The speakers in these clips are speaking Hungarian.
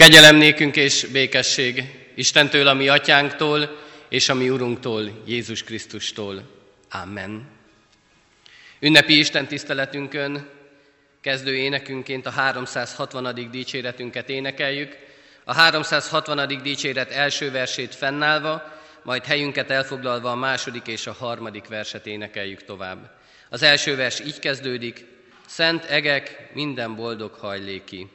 Kegyelem nékünk és békesség Istentől, a mi atyánktól, és a mi Urunktól, Jézus Krisztustól. Amen. Ünnepi Isten tiszteletünkön kezdő énekünként a 360. dicséretünket énekeljük. A 360. dicséret első versét fennállva, majd helyünket elfoglalva a második és a harmadik verset énekeljük tovább. Az első vers így kezdődik, Szent egek, minden boldog hajléki.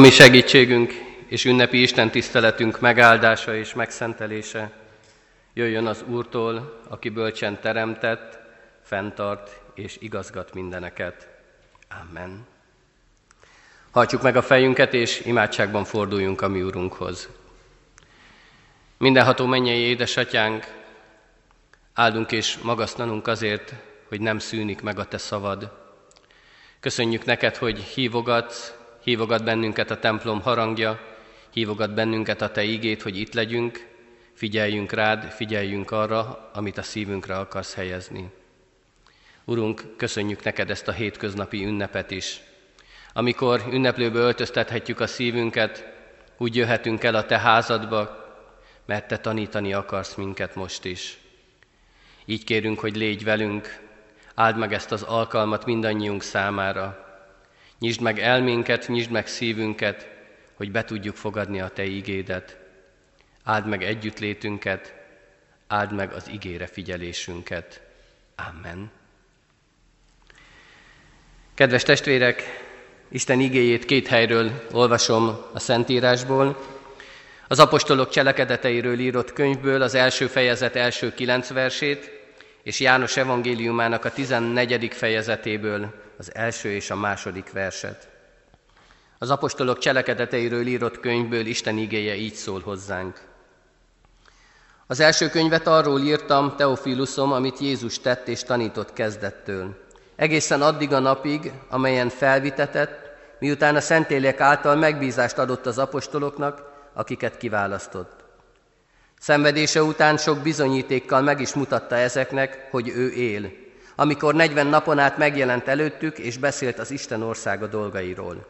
Ami segítségünk és ünnepi Isten tiszteletünk megáldása és megszentelése jöjjön az Úrtól, aki bölcsen teremtett, fenntart és igazgat mindeneket. Amen. Hajtsuk meg a fejünket, és imádságban forduljunk a mi Úrunkhoz. Mindenható mennyei édesatyánk, áldunk és magasztanunk azért, hogy nem szűnik meg a Te szavad. Köszönjük neked, hogy hívogatsz, hívogat bennünket a templom harangja, hívogat bennünket a Te ígét, hogy itt legyünk, figyeljünk rád, figyeljünk arra, amit a szívünkre akarsz helyezni. Urunk, köszönjük neked ezt a hétköznapi ünnepet is. Amikor ünneplőbe öltöztethetjük a szívünket, úgy jöhetünk el a Te házadba, mert Te tanítani akarsz minket most is. Így kérünk, hogy légy velünk, áld meg ezt az alkalmat mindannyiunk számára. Nyisd meg elménket, nyisd meg szívünket, hogy be tudjuk fogadni a Te ígédet. Áld meg együttlétünket, áld meg az igére figyelésünket. Amen. Kedves testvérek, Isten igéjét két helyről olvasom a Szentírásból. Az apostolok cselekedeteiről írott könyvből az első fejezet első kilenc versét, és János evangéliumának a 14. fejezetéből az első és a második verset. Az apostolok cselekedeteiről írott könyvből Isten igéje így szól hozzánk. Az első könyvet arról írtam, Teofilusom, amit Jézus tett és tanított kezdettől. Egészen addig a napig, amelyen felvitetett, miután a Szentélek által megbízást adott az apostoloknak, akiket kiválasztott. Szenvedése után sok bizonyítékkal meg is mutatta ezeknek, hogy ő él, amikor 40 napon át megjelent előttük, és beszélt az Isten országa dolgairól.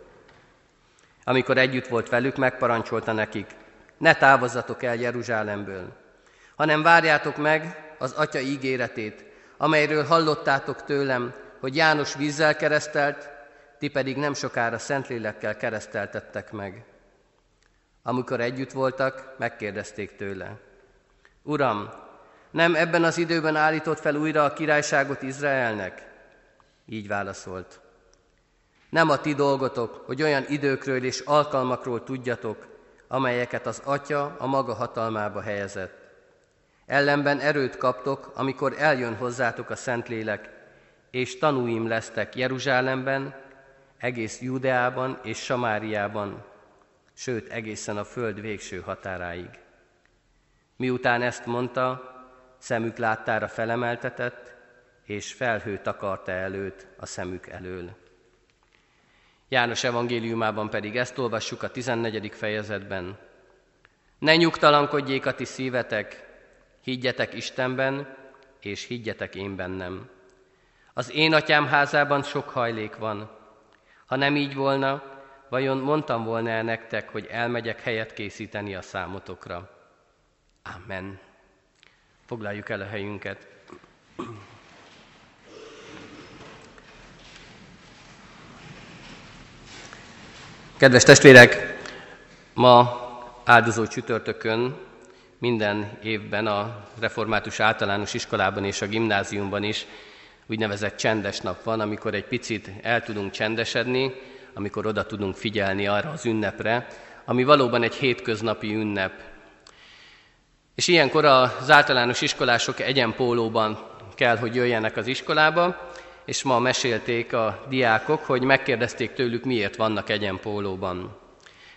Amikor együtt volt velük, megparancsolta nekik, ne távozzatok el Jeruzsálemből, hanem várjátok meg az Atya ígéretét, amelyről hallottátok tőlem, hogy János vízzel keresztelt, ti pedig nem sokára Szentlélekkel kereszteltettek meg. Amikor együtt voltak, megkérdezték tőle. Uram, nem ebben az időben állított fel újra a királyságot Izraelnek? Így válaszolt. Nem a ti dolgotok, hogy olyan időkről és alkalmakról tudjatok, amelyeket az Atya a maga hatalmába helyezett. Ellenben erőt kaptok, amikor eljön hozzátok a Szentlélek, és tanúim lesztek Jeruzsálemben, egész Judeában és Samáriában, sőt egészen a föld végső határáig. Miután ezt mondta, szemük láttára felemeltetett, és felhő takarta előtt a szemük elől. János evangéliumában pedig ezt olvassuk a 14. fejezetben. Ne nyugtalankodjék a ti szívetek, higgyetek Istenben, és higgyetek én bennem. Az én atyám házában sok hajlék van. Ha nem így volna, vajon mondtam volna el nektek, hogy elmegyek helyet készíteni a számotokra? Amen. Foglaljuk el a helyünket. Kedves testvérek, ma áldozó csütörtökön minden évben a református általános iskolában és a gimnáziumban is úgynevezett csendes nap van, amikor egy picit el tudunk csendesedni, amikor oda tudunk figyelni arra az ünnepre, ami valóban egy hétköznapi ünnep. És ilyenkor az általános iskolások egyenpólóban kell, hogy jöjjenek az iskolába, és ma mesélték a diákok, hogy megkérdezték tőlük, miért vannak egyenpólóban.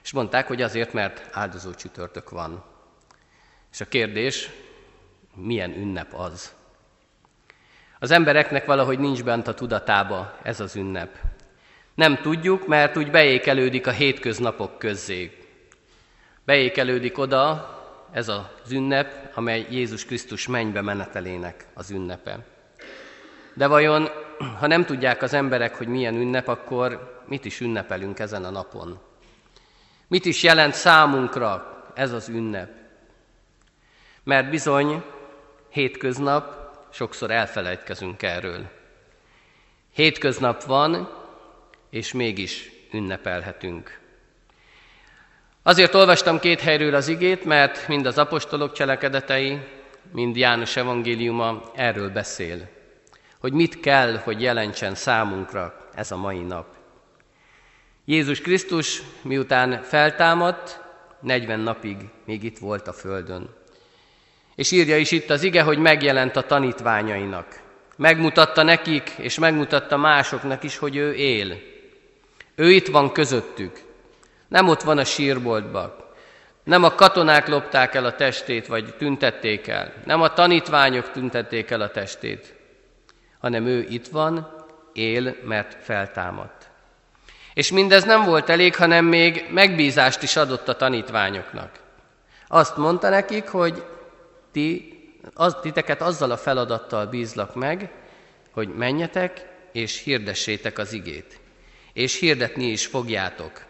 És mondták, hogy azért, mert áldozó csütörtök van. És a kérdés, milyen ünnep az? Az embereknek valahogy nincs bent a tudatába ez az ünnep. Nem tudjuk, mert úgy beékelődik a hétköznapok közzé. Beékelődik oda ez az ünnep, amely Jézus Krisztus mennybe menetelének az ünnepe. De vajon, ha nem tudják az emberek, hogy milyen ünnep, akkor mit is ünnepelünk ezen a napon? Mit is jelent számunkra ez az ünnep? Mert bizony hétköznap sokszor elfelejtkezünk erről. Hétköznap van, és mégis ünnepelhetünk. Azért olvastam két helyről az igét, mert mind az apostolok cselekedetei, mind János evangéliuma erről beszél, hogy mit kell, hogy jelentsen számunkra ez a mai nap. Jézus Krisztus miután feltámadt, 40 napig még itt volt a földön. És írja is itt az ige, hogy megjelent a tanítványainak. Megmutatta nekik, és megmutatta másoknak is, hogy ő él. Ő itt van közöttük. Nem ott van a sírboltban. Nem a katonák lopták el a testét, vagy tüntették el. Nem a tanítványok tüntették el a testét, hanem ő itt van, él, mert feltámadt. És mindez nem volt elég, hanem még megbízást is adott a tanítványoknak. Azt mondta nekik, hogy ti, az, titeket azzal a feladattal bízlak meg, hogy menjetek és hirdessétek az igét. És hirdetni is fogjátok.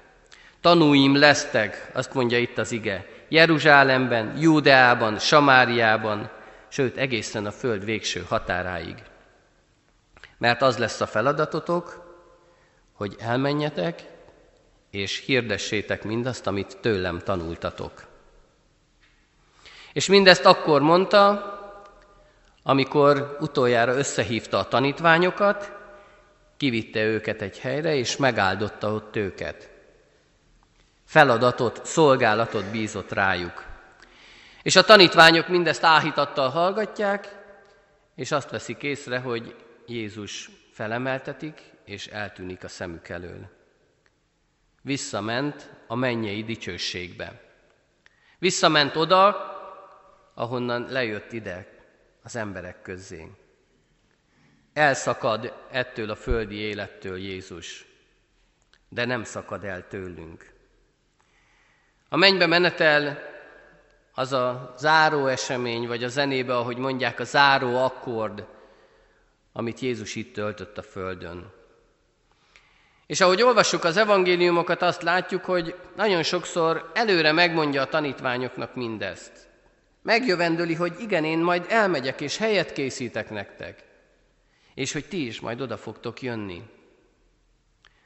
Tanúim lesztek, azt mondja itt az ige, Jeruzsálemben, Júdeában, Samáriában, sőt egészen a föld végső határáig. Mert az lesz a feladatotok, hogy elmenjetek, és hirdessétek mindazt, amit tőlem tanultatok. És mindezt akkor mondta, amikor utoljára összehívta a tanítványokat, kivitte őket egy helyre, és megáldotta ott őket. Feladatot, szolgálatot bízott rájuk. És a tanítványok mindezt áhítattal hallgatják, és azt veszik észre, hogy Jézus felemeltetik, és eltűnik a szemük elől. Visszament a mennyei dicsőségbe. Visszament oda, ahonnan lejött ide az emberek közé. Elszakad ettől a földi élettől Jézus, de nem szakad el tőlünk. A mennybe menetel az a záró esemény, vagy a zenébe, ahogy mondják, a záró akkord, amit Jézus itt töltött a földön. És ahogy olvassuk az evangéliumokat, azt látjuk, hogy nagyon sokszor előre megmondja a tanítványoknak mindezt. Megjövendöli, hogy igen, én majd elmegyek és helyet készítek nektek, és hogy ti is majd oda fogtok jönni.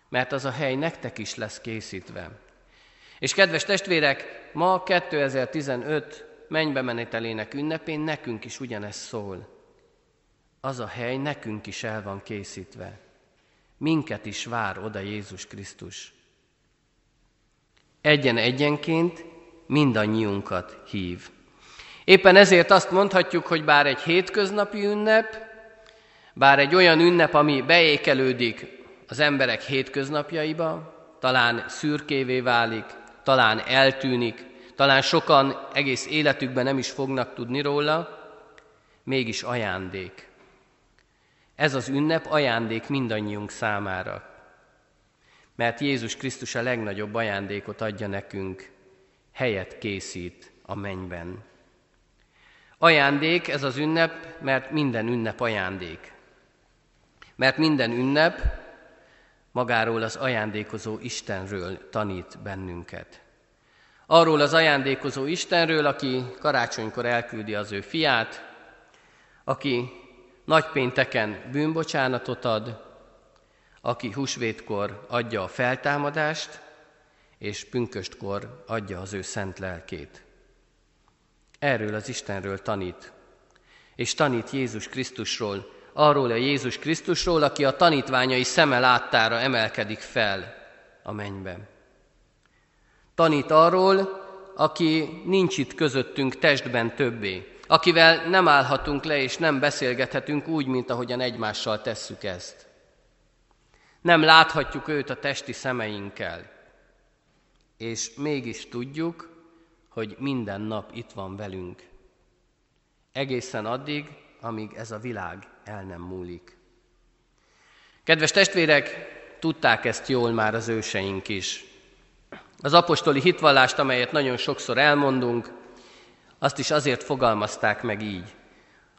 Mert az a hely nektek is lesz készítve. És kedves testvérek, ma 2015 mennybe menetelének ünnepén nekünk is ugyanezt szól. Az a hely nekünk is el van készítve. Minket is vár oda Jézus Krisztus. Egyen-egyenként mindannyiunkat hív. Éppen ezért azt mondhatjuk, hogy bár egy hétköznapi ünnep, bár egy olyan ünnep, ami beékelődik az emberek hétköznapjaiba, talán szürkévé válik, talán eltűnik, talán sokan egész életükben nem is fognak tudni róla, mégis ajándék. Ez az ünnep ajándék mindannyiunk számára, mert Jézus Krisztus a legnagyobb ajándékot adja nekünk, helyet készít a mennyben. Ajándék ez az ünnep, mert minden ünnep ajándék. Mert minden ünnep magáról az ajándékozó Istenről tanít bennünket. Arról az ajándékozó Istenről, aki karácsonykor elküldi az ő fiát, aki nagypénteken bűnbocsánatot ad, aki húsvétkor adja a feltámadást, és pünköstkor adja az ő szent lelkét. Erről az Istenről tanít. És tanít Jézus Krisztusról, arról a Jézus Krisztusról, aki a tanítványai szeme láttára emelkedik fel a mennybe. Tanít arról, aki nincs itt közöttünk testben többé, akivel nem állhatunk le és nem beszélgethetünk úgy, mint ahogyan egymással tesszük ezt. Nem láthatjuk őt a testi szemeinkkel, és mégis tudjuk, hogy minden nap itt van velünk. Egészen addig, amíg ez a világ el nem múlik. Kedves testvérek, tudták ezt jól már az őseink is. Az apostoli hitvallást, amelyet nagyon sokszor elmondunk, azt is azért fogalmazták meg így.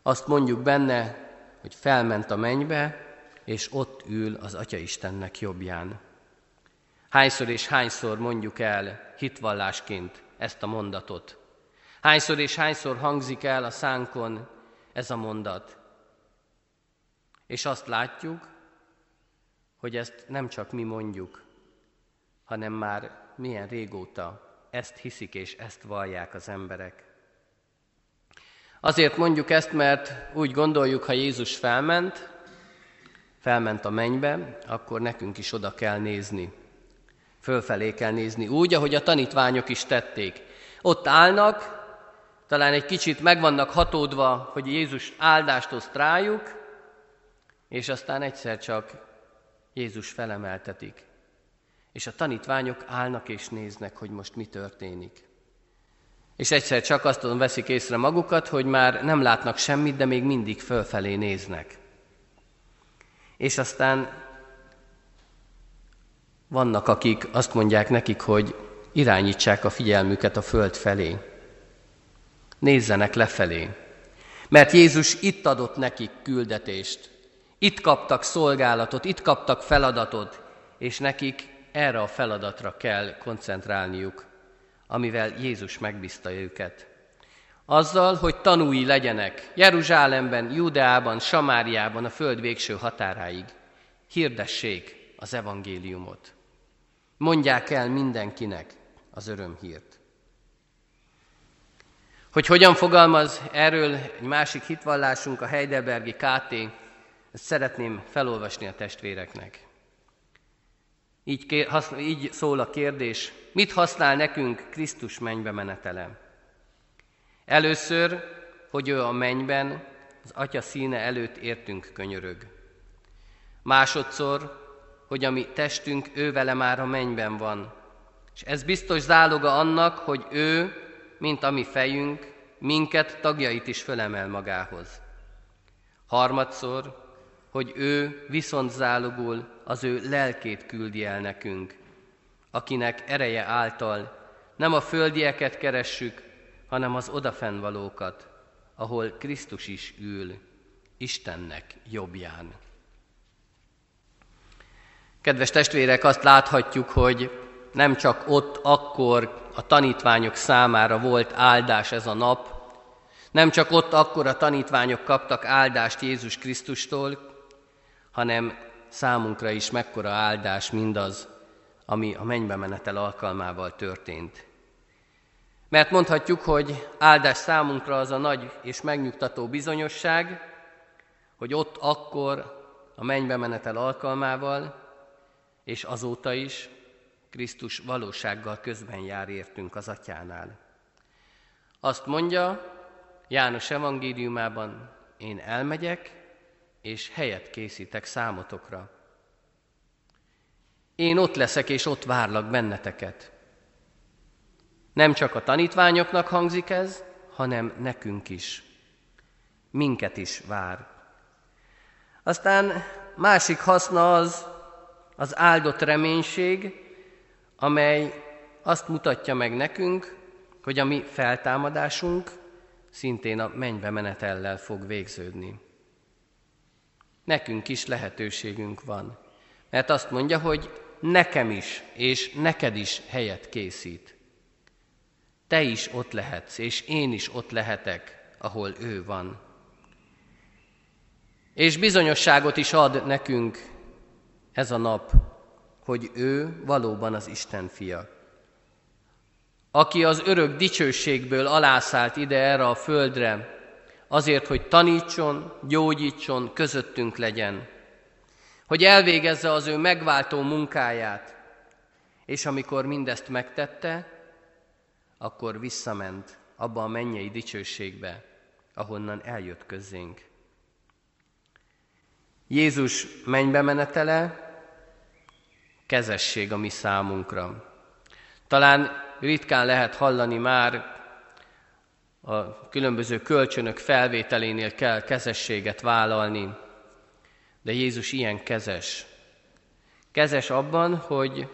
Azt mondjuk benne, hogy felment a mennybe, és ott ül az Atya Istennek jobbján. Hányszor és hányszor mondjuk el hitvallásként ezt a mondatot? Hányszor és hányszor hangzik el a szánkon ez a mondat? És azt látjuk, hogy ezt nem csak mi mondjuk, hanem már milyen régóta ezt hiszik és ezt vallják az emberek. Azért mondjuk ezt, mert úgy gondoljuk, ha Jézus felment, felment a mennybe, akkor nekünk is oda kell nézni. Fölfelé kell nézni, úgy, ahogy a tanítványok is tették. Ott állnak, talán egy kicsit meg vannak hatódva, hogy Jézus áldást oszt rájuk, és aztán egyszer csak Jézus felemeltetik. És a tanítványok állnak és néznek, hogy most mi történik. És egyszer csak azt veszik észre magukat, hogy már nem látnak semmit, de még mindig fölfelé néznek. És aztán vannak, akik azt mondják nekik, hogy irányítsák a figyelmüket a föld felé. Nézzenek lefelé. Mert Jézus itt adott nekik küldetést. Itt kaptak szolgálatot, itt kaptak feladatot, és nekik erre a feladatra kell koncentrálniuk, amivel Jézus megbízta őket. Azzal, hogy tanúi legyenek Jeruzsálemben, Judeában, Samáriában, a föld végső határáig. Hirdessék az evangéliumot. Mondják el mindenkinek az örömhírt. Hogy hogyan fogalmaz erről egy másik hitvallásunk, a Heidelbergi KT, ezt szeretném felolvasni a testvéreknek. Így, kér, így szól a kérdés, mit használ nekünk Krisztus mennybe menetele? Először, hogy ő a mennyben, az Atya színe előtt értünk könyörög. Másodszor, hogy a mi testünk ő vele már a mennyben van. És ez biztos záloga annak, hogy ő, mint a mi fejünk, minket tagjait is fölemel magához. Harmadszor, hogy ő viszont zálogul az ő lelkét küldi el nekünk, akinek ereje által nem a földieket keressük, hanem az odafennvalókat, ahol Krisztus is ül, Istennek jobbján. Kedves testvérek, azt láthatjuk, hogy nem csak ott akkor a tanítványok számára volt áldás ez a nap, nem csak ott akkor a tanítványok kaptak áldást Jézus Krisztustól, hanem számunkra is mekkora áldás mindaz, ami a mennybe menetel alkalmával történt. Mert mondhatjuk, hogy áldás számunkra az a nagy és megnyugtató bizonyosság, hogy ott akkor a mennybe menetel alkalmával, és azóta is Krisztus valósággal közben jár értünk az atyánál. Azt mondja János evangéliumában, én elmegyek, és helyet készítek számotokra. Én ott leszek, és ott várlak benneteket. Nem csak a tanítványoknak hangzik ez, hanem nekünk is. Minket is vár. Aztán másik haszna az, az áldott reménység, amely azt mutatja meg nekünk, hogy a mi feltámadásunk szintén a mennybe menetellel fog végződni. Nekünk is lehetőségünk van, mert azt mondja, hogy nekem is, és neked is helyet készít. Te is ott lehetsz, és én is ott lehetek, ahol ő van. És bizonyosságot is ad nekünk ez a nap, hogy ő valóban az Isten fia. Aki az örök dicsőségből alászállt ide erre a földre, azért, hogy tanítson, gyógyítson, közöttünk legyen, hogy elvégezze az ő megváltó munkáját, és amikor mindezt megtette, akkor visszament abba a mennyei dicsőségbe, ahonnan eljött közénk. Jézus mennybe menetele kezesség a mi számunkra. Talán ritkán lehet hallani már a különböző kölcsönök felvételénél kell kezességet vállalni, de Jézus ilyen kezes. Kezes abban, hogy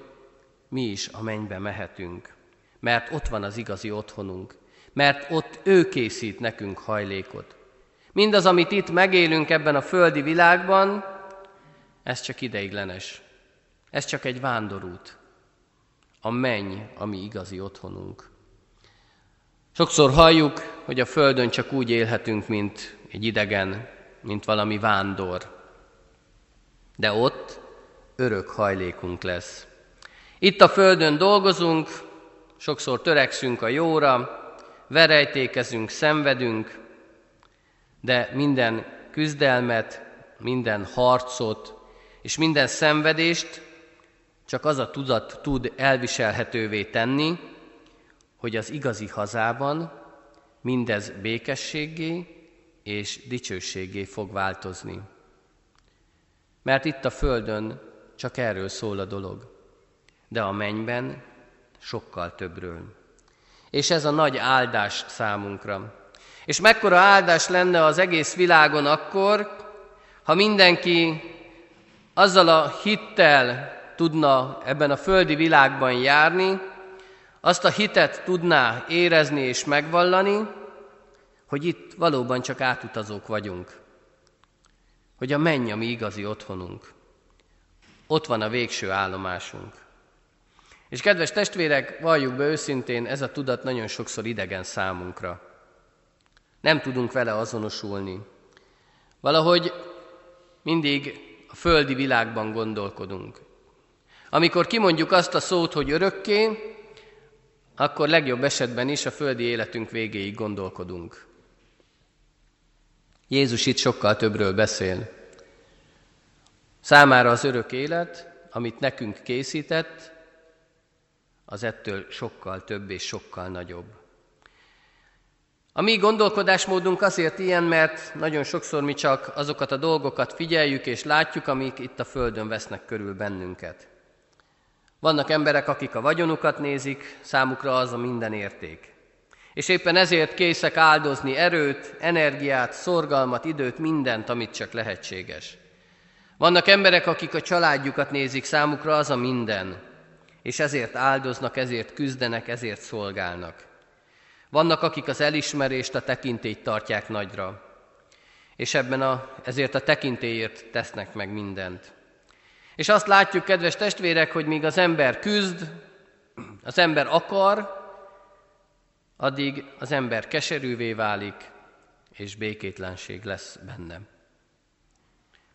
mi is a mennybe mehetünk, mert ott van az igazi otthonunk, mert ott ő készít nekünk hajlékot. Mindaz, amit itt megélünk ebben a földi világban, ez csak ideiglenes. Ez csak egy vándorút. A menny, ami igazi otthonunk. Sokszor halljuk, hogy a Földön csak úgy élhetünk, mint egy idegen, mint valami vándor. De ott örök hajlékunk lesz. Itt a Földön dolgozunk, sokszor törekszünk a jóra, verejtékezünk, szenvedünk, de minden küzdelmet, minden harcot és minden szenvedést csak az a tudat tud elviselhetővé tenni, hogy az igazi hazában mindez békességé és dicsőségé fog változni. Mert itt a Földön csak erről szól a dolog, de a mennyben sokkal többről. És ez a nagy áldás számunkra. És mekkora áldás lenne az egész világon akkor, ha mindenki azzal a hittel tudna ebben a földi világban járni, azt a hitet tudná érezni és megvallani, hogy itt valóban csak átutazók vagyunk, hogy a menny a mi igazi otthonunk. Ott van a végső állomásunk. És kedves testvérek, valljuk be őszintén, ez a tudat nagyon sokszor idegen számunkra. Nem tudunk vele azonosulni. Valahogy mindig a földi világban gondolkodunk. Amikor kimondjuk azt a szót, hogy örökké, akkor legjobb esetben is a földi életünk végéig gondolkodunk. Jézus itt sokkal többről beszél. Számára az örök élet, amit nekünk készített, az ettől sokkal több és sokkal nagyobb. A mi gondolkodásmódunk azért ilyen, mert nagyon sokszor mi csak azokat a dolgokat figyeljük és látjuk, amik itt a Földön vesznek körül bennünket. Vannak emberek, akik a vagyonukat nézik, számukra az a minden érték. És éppen ezért készek áldozni erőt, energiát, szorgalmat, időt, mindent, amit csak lehetséges. Vannak emberek, akik a családjukat nézik, számukra az a minden, és ezért áldoznak, ezért küzdenek, ezért szolgálnak. Vannak, akik az elismerést, a tekintélyt tartják nagyra, és ebben a, ezért a tekintélyért tesznek meg mindent. És azt látjuk, kedves testvérek, hogy míg az ember küzd, az ember akar, addig az ember keserűvé válik, és békétlenség lesz bennem.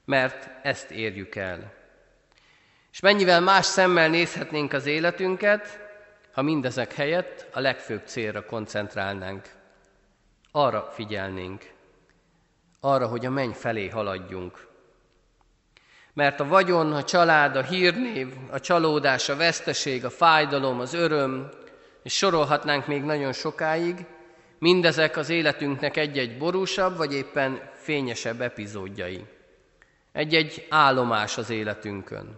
Mert ezt érjük el. És mennyivel más szemmel nézhetnénk az életünket, ha mindezek helyett a legfőbb célra koncentrálnánk. Arra figyelnénk, arra, hogy a menny felé haladjunk. Mert a vagyon, a család, a hírnév, a csalódás, a veszteség, a fájdalom, az öröm, és sorolhatnánk még nagyon sokáig, mindezek az életünknek egy-egy borúsabb, vagy éppen fényesebb epizódjai. Egy-egy állomás az életünkön.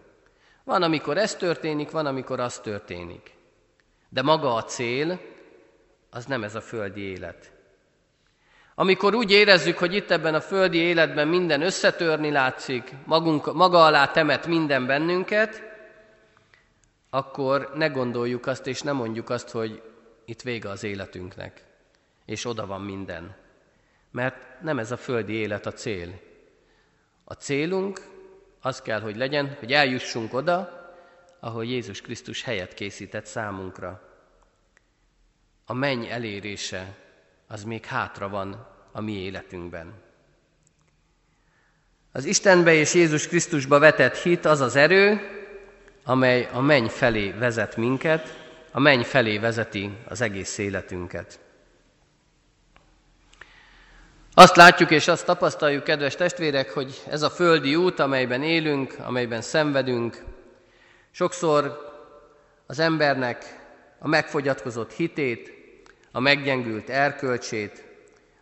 Van, amikor ez történik, van, amikor az történik. De maga a cél, az nem ez a földi élet. Amikor úgy érezzük, hogy itt ebben a földi életben minden összetörni látszik, magunk, maga alá temet minden bennünket, akkor ne gondoljuk azt, és ne mondjuk azt, hogy itt vége az életünknek, és oda van minden. Mert nem ez a földi élet a cél. A célunk az kell, hogy legyen, hogy eljussunk oda, ahol Jézus Krisztus helyet készített számunkra. A menny elérése az még hátra van a mi életünkben. Az Istenbe és Jézus Krisztusba vetett hit az az erő, amely a menny felé vezet minket, a menny felé vezeti az egész életünket. Azt látjuk és azt tapasztaljuk, kedves testvérek, hogy ez a földi út, amelyben élünk, amelyben szenvedünk, sokszor az embernek a megfogyatkozott hitét, a meggyengült erkölcsét,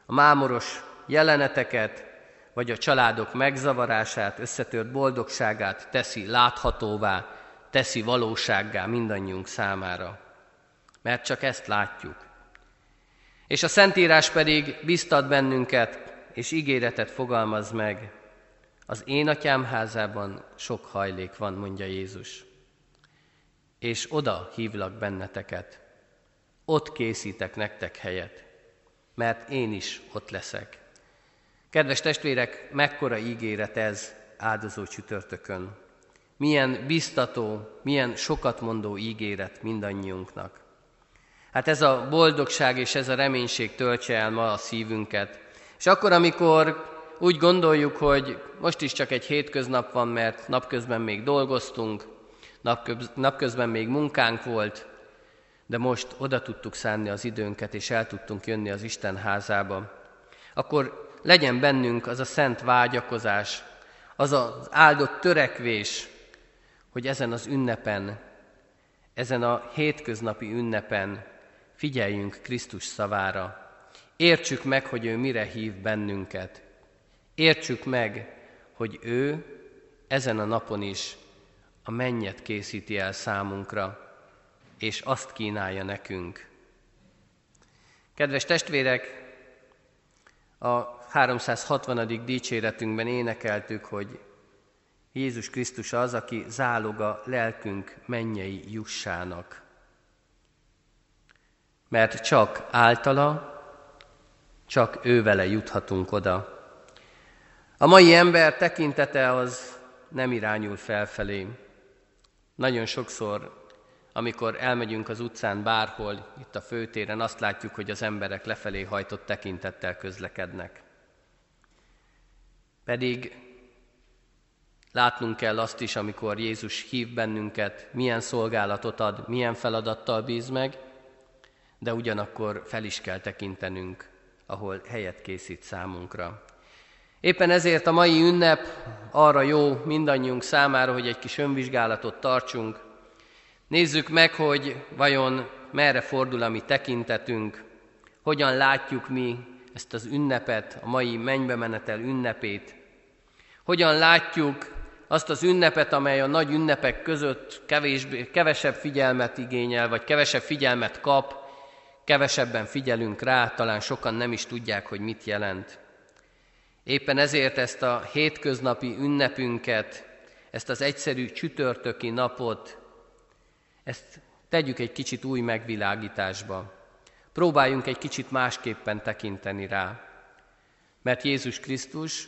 a mámoros jeleneteket, vagy a családok megzavarását, összetört boldogságát teszi láthatóvá, teszi valósággá mindannyiunk számára. Mert csak ezt látjuk. És a Szentírás pedig biztat bennünket, és ígéretet fogalmaz meg. Az én atyám házában sok hajlék van, mondja Jézus. És oda hívlak benneteket. Ott készítek nektek helyet, mert én is ott leszek. Kedves testvérek, mekkora ígéret ez áldozó csütörtökön milyen biztató, milyen sokat mondó ígéret mindannyiunknak. Hát ez a boldogság és ez a reménység töltse el ma a szívünket. És akkor, amikor úgy gondoljuk, hogy most is csak egy hétköznap van, mert napközben még dolgoztunk, napközben még munkánk volt, de most oda tudtuk szánni az időnket, és el tudtunk jönni az Isten házába, akkor legyen bennünk az a szent vágyakozás, az az áldott törekvés, hogy ezen az ünnepen, ezen a hétköznapi ünnepen figyeljünk Krisztus szavára. Értsük meg, hogy ő mire hív bennünket. Értsük meg, hogy ő ezen a napon is a mennyet készíti el számunkra, és azt kínálja nekünk. Kedves testvérek, a 360. dicséretünkben énekeltük, hogy Jézus Krisztus az, aki záloga lelkünk mennyei jussának. Mert csak általa, csak ő vele juthatunk oda. A mai ember tekintete az nem irányul felfelé. Nagyon sokszor, amikor elmegyünk az utcán bárhol, itt a főtéren, azt látjuk, hogy az emberek lefelé hajtott tekintettel közlekednek. Pedig látnunk kell azt is, amikor Jézus hív bennünket, milyen szolgálatot ad, milyen feladattal bíz meg, de ugyanakkor fel is kell tekintenünk, ahol helyet készít számunkra. Éppen ezért a mai ünnep arra jó mindannyiunk számára, hogy egy kis önvizsgálatot tartsunk. Nézzük meg, hogy vajon merre fordul a mi tekintetünk, hogyan látjuk mi ezt az ünnepet, a mai mennybe menetel ünnepét, hogyan látjuk azt az ünnepet, amely a nagy ünnepek között kevésbé, kevesebb figyelmet igényel, vagy kevesebb figyelmet kap, kevesebben figyelünk rá, talán sokan nem is tudják, hogy mit jelent. Éppen ezért ezt a hétköznapi ünnepünket, ezt az egyszerű csütörtöki napot, ezt tegyük egy kicsit új megvilágításba. Próbáljunk egy kicsit másképpen tekinteni rá. Mert Jézus Krisztus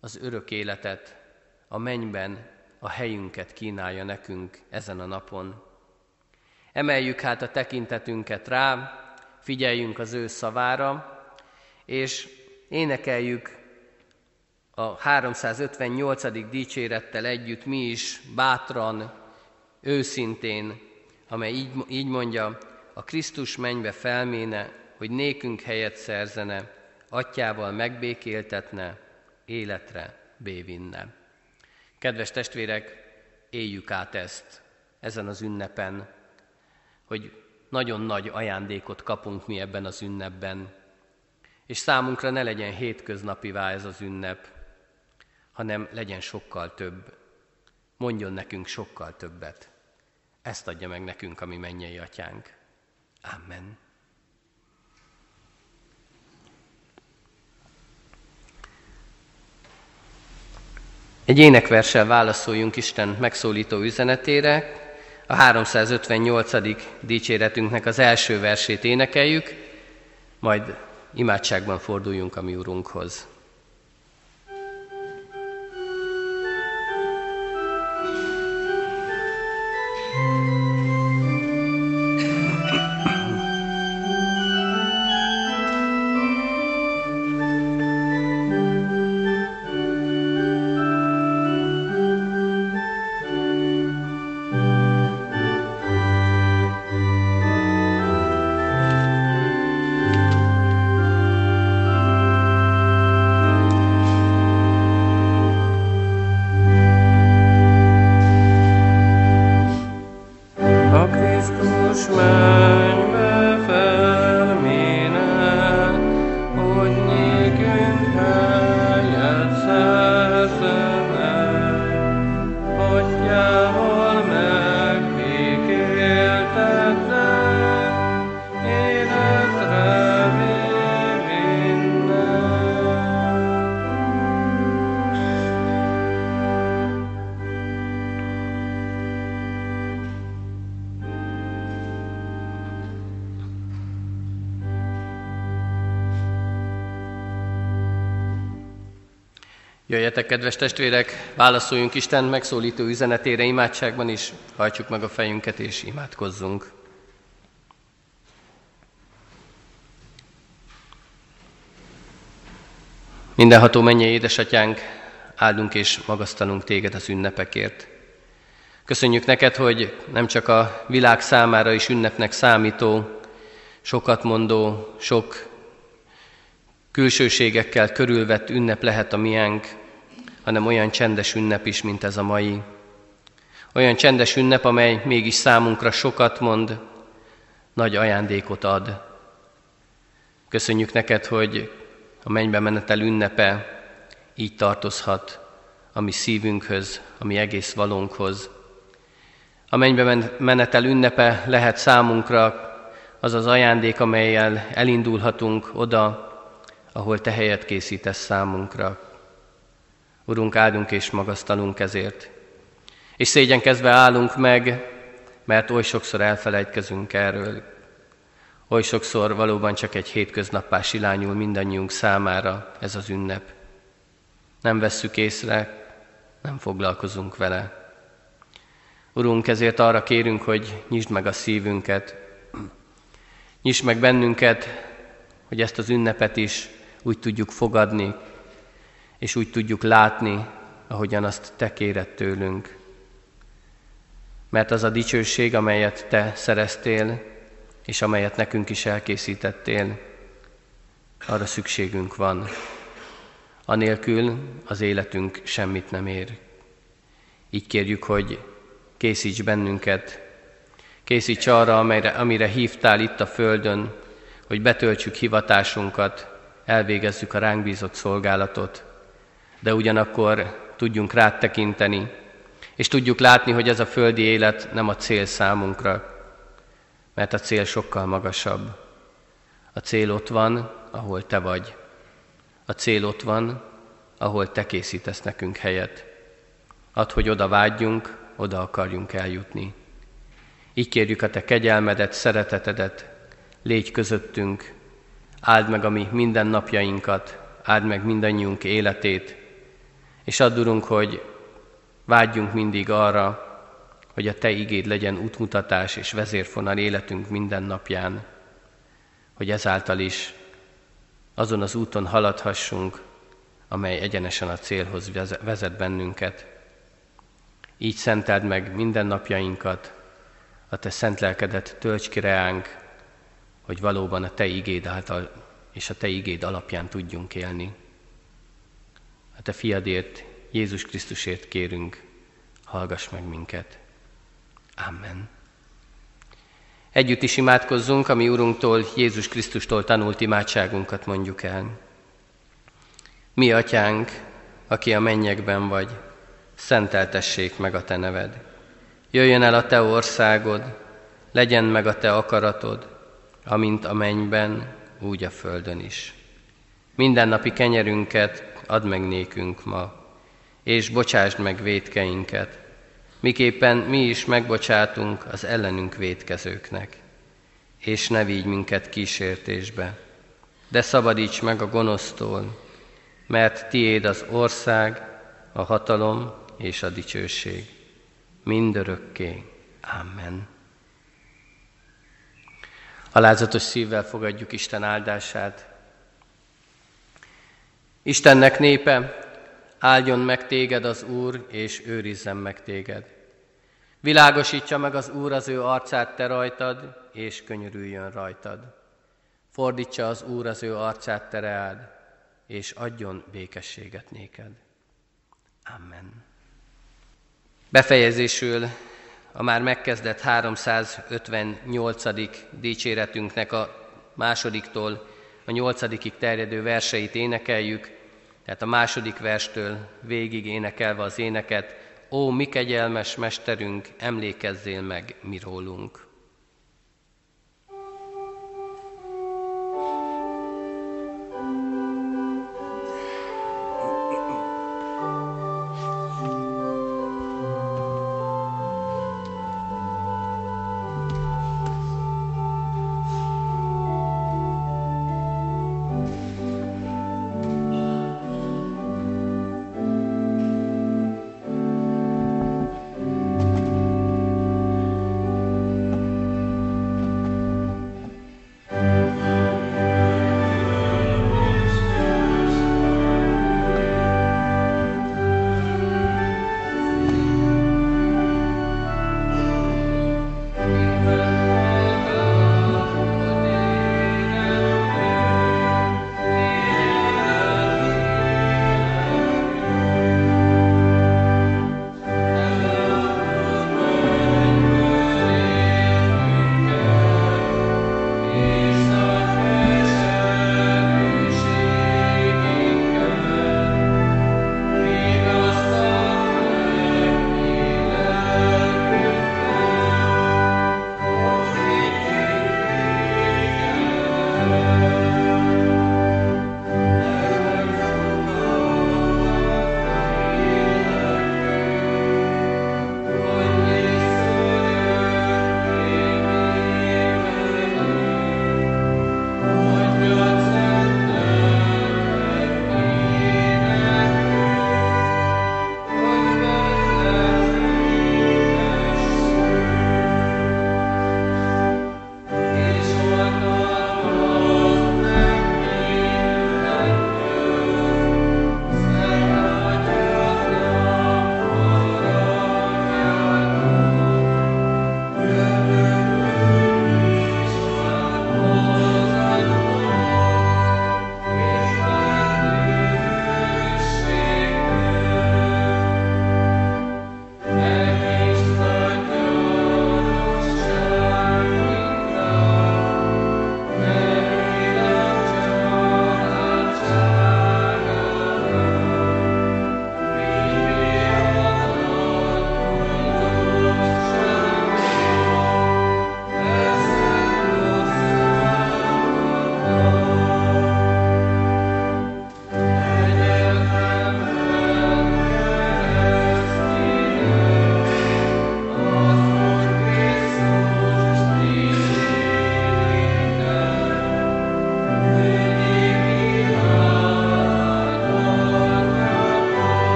az örök életet, a mennyben a helyünket kínálja nekünk ezen a napon. Emeljük hát a tekintetünket rá, figyeljünk az ő szavára, és énekeljük a 358. dicsérettel együtt mi is bátran, őszintén, amely így, így mondja, a Krisztus mennybe felméne, hogy nékünk helyet szerzene, atyával megbékéltetne, életre bévinne. Kedves testvérek, éljük át ezt ezen az ünnepen, hogy nagyon nagy ajándékot kapunk mi ebben az ünnepben, és számunkra ne legyen hétköznapivá ez az ünnep, hanem legyen sokkal több. Mondjon nekünk sokkal többet. Ezt adja meg nekünk a mi mennyei atyánk. Amen. Egy énekverssel válaszoljunk Isten megszólító üzenetére. A 358. dicséretünknek az első versét énekeljük, majd imádságban forduljunk a mi Urunkhoz. Jöjjetek, kedves testvérek, válaszoljunk Isten megszólító üzenetére imádságban is, hajtsuk meg a fejünket és imádkozzunk. Mindenható mennyei édesatyánk, áldunk és magasztalunk téged az ünnepekért. Köszönjük neked, hogy nem csak a világ számára is ünnepnek számító, sokat mondó, sok külsőségekkel körülvett ünnep lehet a miénk, hanem olyan csendes ünnep is, mint ez a mai. Olyan csendes ünnep, amely mégis számunkra sokat mond, nagy ajándékot ad. Köszönjük neked, hogy a mennybe menetel ünnepe így tartozhat a mi szívünkhöz, a mi egész valónkhoz. A mennybe menetel ünnepe lehet számunkra az az ajándék, amelyel elindulhatunk oda, ahol Te helyet készítesz számunkra. Urunk, áldunk és magasztalunk ezért. És szégyenkezve állunk meg, mert oly sokszor elfelejtkezünk erről. Oly sokszor valóban csak egy hétköznappá silányul mindannyiunk számára ez az ünnep. Nem vesszük észre, nem foglalkozunk vele. Urunk, ezért arra kérünk, hogy nyisd meg a szívünket, nyisd meg bennünket, hogy ezt az ünnepet is úgy tudjuk fogadni, és úgy tudjuk látni, ahogyan azt Te kéred tőlünk. Mert az a dicsőség, amelyet Te szereztél, és amelyet nekünk is elkészítettél, arra szükségünk van. Anélkül az életünk semmit nem ér. Így kérjük, hogy készíts bennünket, készíts arra, amire, amire hívtál itt a Földön, hogy betöltsük hivatásunkat, elvégezzük a ránk bízott szolgálatot, de ugyanakkor tudjunk rád tekinteni, és tudjuk látni, hogy ez a földi élet nem a cél számunkra, mert a cél sokkal magasabb. A cél ott van, ahol te vagy. A cél ott van, ahol te készítesz nekünk helyet. Add, hogy oda vágyjunk, oda akarjunk eljutni. Így kérjük a te kegyelmedet, szeretetedet, légy közöttünk, áld meg a mi mindennapjainkat, áld meg mindannyiunk életét, és add, Urunk, hogy vágyjunk mindig arra, hogy a Te igéd legyen útmutatás és vezérfonal életünk minden napján, hogy ezáltal is azon az úton haladhassunk, amely egyenesen a célhoz vezet bennünket. Így szenteld meg minden napjainkat, a Te szent lelkedet tölts ki reánk, hogy valóban a Te igéd által és a Te igéd alapján tudjunk élni. A Te fiadért, Jézus Krisztusért kérünk, hallgass meg minket. Amen. Együtt is imádkozzunk, ami Urunktól, Jézus Krisztustól tanult imádságunkat mondjuk el. Mi, Atyánk, aki a mennyekben vagy, szenteltessék meg a Te neved. Jöjjön el a Te országod, legyen meg a Te akaratod, amint a mennyben, úgy a földön is. Mindennapi kenyerünket add meg nékünk ma, és bocsásd meg védkeinket, miképpen mi is megbocsátunk az ellenünk védkezőknek. És ne vigy minket kísértésbe, de szabadíts meg a gonosztól, mert tiéd az ország, a hatalom és a dicsőség. Mindörökké. Amen. Alázatos szívvel fogadjuk Isten áldását. Istennek népe, áldjon meg téged az Úr, és őrizzen meg téged. Világosítsa meg az Úr az ő arcát te rajtad, és könyörüljön rajtad. Fordítsa az Úr az ő arcát te reád, és adjon békességet néked. Amen. Befejezésül a már megkezdett 358. dicséretünknek a másodiktól a nyolcadikig terjedő verseit énekeljük, tehát a második verstől végig énekelve az éneket, Ó, mi kegyelmes mesterünk, emlékezzél meg mi rólunk.